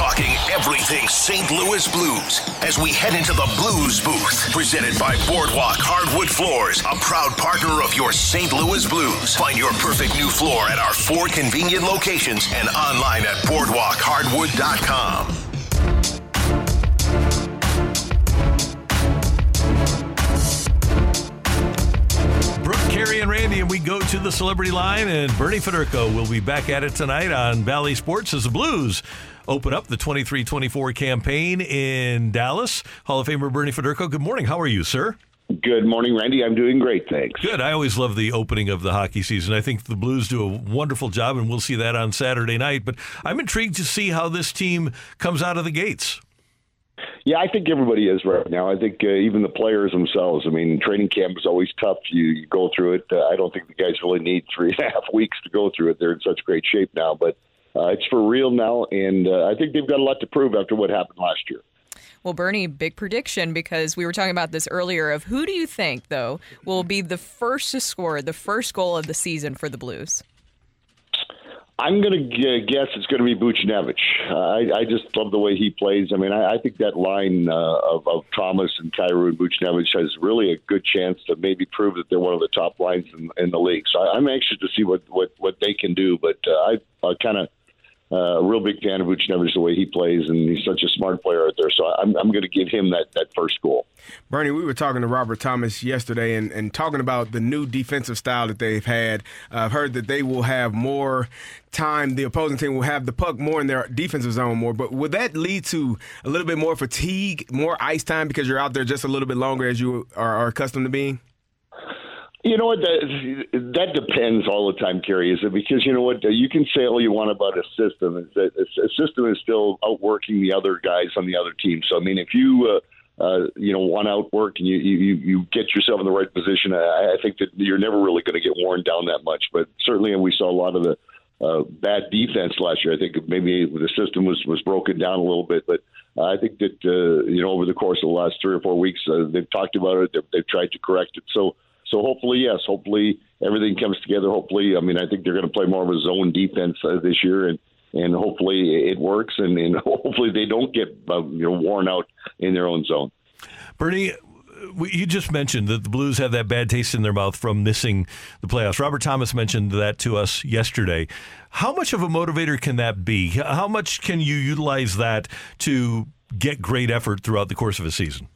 Talking everything St. Louis Blues as we head into the Blues booth. Presented by Boardwalk Hardwood Floors, a proud partner of your St. Louis Blues. Find your perfect new floor at our four convenient locations and online at boardwalkhardwood.com. Carey, and Randy, and we go to the celebrity line, and Bernie Federko will be back at it tonight on Bally Sports as the Blues open up the 23 24 campaign in Dallas. Hall of Famer Bernie Federko, good morning. How are you, sir? Good morning, Randy. I'm doing great, thanks. Good. I always love the opening of the hockey season. I think the Blues do a wonderful job, and we'll see that on Saturday night. But I'm intrigued to see how this team comes out of the gates. Yeah, I think everybody is right now. I think uh, even the players themselves. I mean, training camp is always tough. You, you go through it. Uh, I don't think the guys really need three and a half weeks to go through it. They're in such great shape now, but uh, it's for real now, and uh, I think they've got a lot to prove after what happened last year. Well, Bernie, big prediction because we were talking about this earlier. Of who do you think, though, will be the first to score the first goal of the season for the Blues? I'm going to guess it's going to be Buchnevich. Uh, I, I just love the way he plays. I mean, I, I think that line uh, of, of Thomas and Kyrou and Buchnevich has really a good chance to maybe prove that they're one of the top lines in, in the league. So I, I'm anxious to see what, what, what they can do. But uh, I, I kind of uh, a real big fan of Buchnevich, the way he plays, and he's such a smart player out there. So I'm, I'm going to give him that, that first goal. Bernie, we were talking to Robert Thomas yesterday and, and talking about the new defensive style that they've had. Uh, I've heard that they will have more time, the opposing team will have the puck more in their defensive zone more. But would that lead to a little bit more fatigue, more ice time because you're out there just a little bit longer as you are, are accustomed to being? You know what? That, that depends all the time, Carey. Is it because you know what you can say all you want about a system. A system is still outworking the other guys on the other team. So I mean, if you uh, uh, you know want outwork and you, you you get yourself in the right position, I, I think that you're never really going to get worn down that much. But certainly, and we saw a lot of the uh, bad defense last year. I think maybe the system was was broken down a little bit, but. I think that uh, you know over the course of the last three or four weeks, uh, they've talked about it. They've, they've tried to correct it. So so hopefully, yes, hopefully everything comes together. Hopefully, I mean, I think they're going to play more of a zone defense uh, this year, and and hopefully it works, and, and hopefully they don't get uh, you know worn out in their own zone. Bernie, you just mentioned that the Blues have that bad taste in their mouth from missing the playoffs. Robert Thomas mentioned that to us yesterday. How much of a motivator can that be? How much can you utilize that to get great effort throughout the course of a season?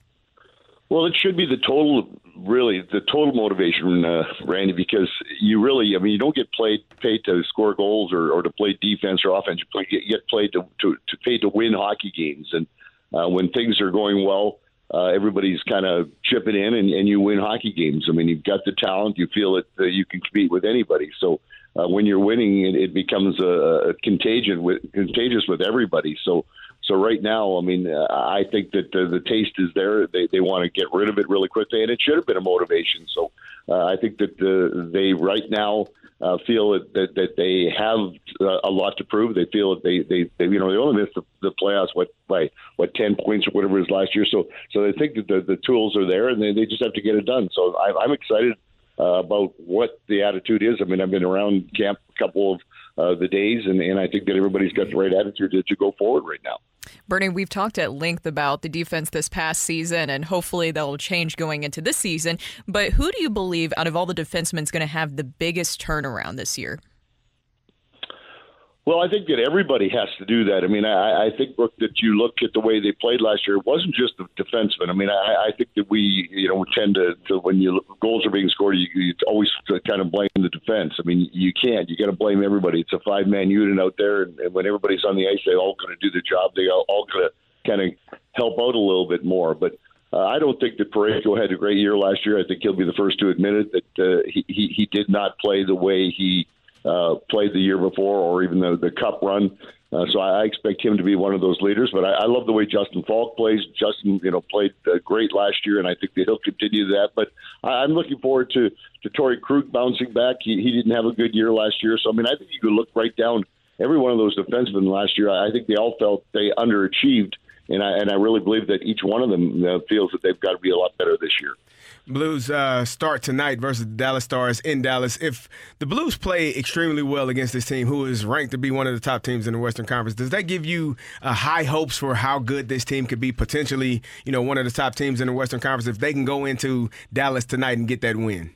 Well, it should be the total, really, the total motivation, uh, Randy, because you really, I mean, you don't get played paid to score goals or, or to play defense or offense. You, play, you get played to, to, to paid to win hockey games. And uh, when things are going well, uh, everybody's kind of chipping in and, and you win hockey games. I mean, you've got the talent. You feel that uh, you can compete with anybody. So uh, when you're winning, it, it becomes a, a contagion with, contagious with everybody. So so right now, I mean, uh, I think that the, the taste is there. They they want to get rid of it really quickly, and it should have been a motivation. So uh, I think that the, they right now uh, feel that, that, that they have uh, a lot to prove. They feel that they, they, they you know they only missed the, the playoffs what by what ten points or whatever it was last year. So so they think that the, the tools are there, and they, they just have to get it done. So I, I'm excited uh, about what the attitude is. I mean, I've been around camp a couple of uh, the days, and, and I think that everybody's got the right attitude to, to go forward right now. Bernie, we've talked at length about the defense this past season, and hopefully that'll change going into this season. But who do you believe out of all the defensemen is going to have the biggest turnaround this year? Well, I think that everybody has to do that. I mean, I, I think Brooke, that you look at the way they played last year. It wasn't just the defensemen. I mean, I, I think that we, you know, tend to, to when you goals are being scored, you, you always kind of blame the defense. I mean, you can't. You got to blame everybody. It's a five man unit out there, and, and when everybody's on the ice, they all going to do the job. They all, all going to kind of help out a little bit more. But uh, I don't think that Parayko had a great year last year. I think he'll be the first to admit it that uh, he, he he did not play the way he uh, played the year before or even the, the cup run. Uh, so I I expect him to be one of those leaders. But I, I love the way Justin Faulk plays. Justin, you know, played uh, great last year, and I think that he'll continue that. But I, I'm looking forward to to Torey Krug bouncing back. He, he didn't have a good year last year, so I mean, I think you could look right down every one of those defensemen last year, I, I think they all felt they underachieved, and I and I really believe that each one of them uh, feels that they've got to be a lot better this year. Blues uh, start tonight versus the Dallas Stars in Dallas. If the Blues play extremely well against this team, who is ranked to be one of the top teams in the Western Conference, does that give you uh, high hopes for how good this team could be? Potentially, you know, one of the top teams in the Western Conference if they can go into Dallas tonight and get that win.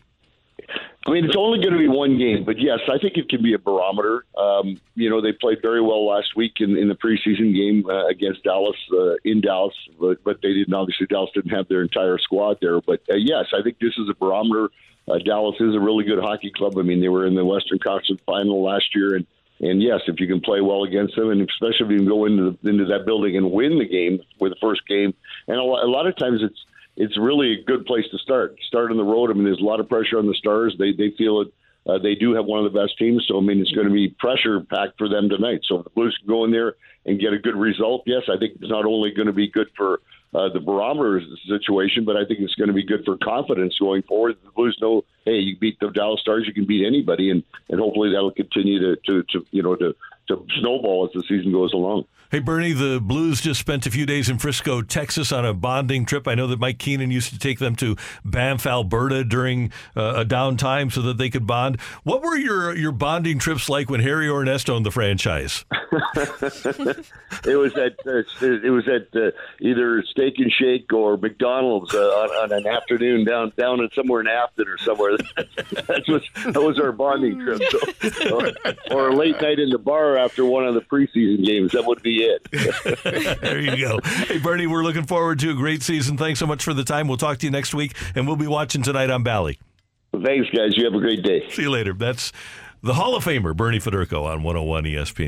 I mean, it's only going to be one game, but yes, I think it can be a barometer. Um, you know, they played very well last week in, in the preseason game uh, against Dallas uh, in Dallas, but, but they didn't. Obviously, Dallas didn't have their entire squad there. But uh, yes, I think this is a barometer. Uh, Dallas is a really good hockey club. I mean, they were in the Western Conference Final last year, and and yes, if you can play well against them, and especially if you can go into the, into that building and win the game with the first game, and a lot, a lot of times it's it's really a good place to start. Start on the road. I mean, there's a lot of pressure on the Stars. They they feel it. Uh, they do have one of the best teams, so I mean, it's going to be pressure packed for them tonight. So if the Blues can go in there and get a good result, yes, I think it's not only going to be good for uh, the barometer situation, but I think it's going to be good for confidence going forward. The Blues know, hey, you beat the Dallas Stars, you can beat anybody, and and hopefully that'll continue to to, to you know to to snowball as the season goes along. Hey, Bernie, the Blues just spent a few days in Frisco, Texas on a bonding trip. I know that Mike Keenan used to take them to Banff, Alberta during uh, a downtime so that they could bond. What were your, your bonding trips like when Harry Ornest owned the franchise? it was at uh, it was at uh, either Steak and Shake or McDonald's uh, on, on, an afternoon down down in somewhere in Afton or somewhere. That's what that was our bonding trip. So, or, or, a late night in the bar after one of the preseason games. That would be it. there you go. Hey, Bernie, we're looking forward to a great season. Thanks so much for the time. We'll talk to you next week, and we'll be watching tonight on Bally. Thanks, guys. You have a great day. See you later. That's the Hall of Famer, Bernie Federko on 101 ESPN.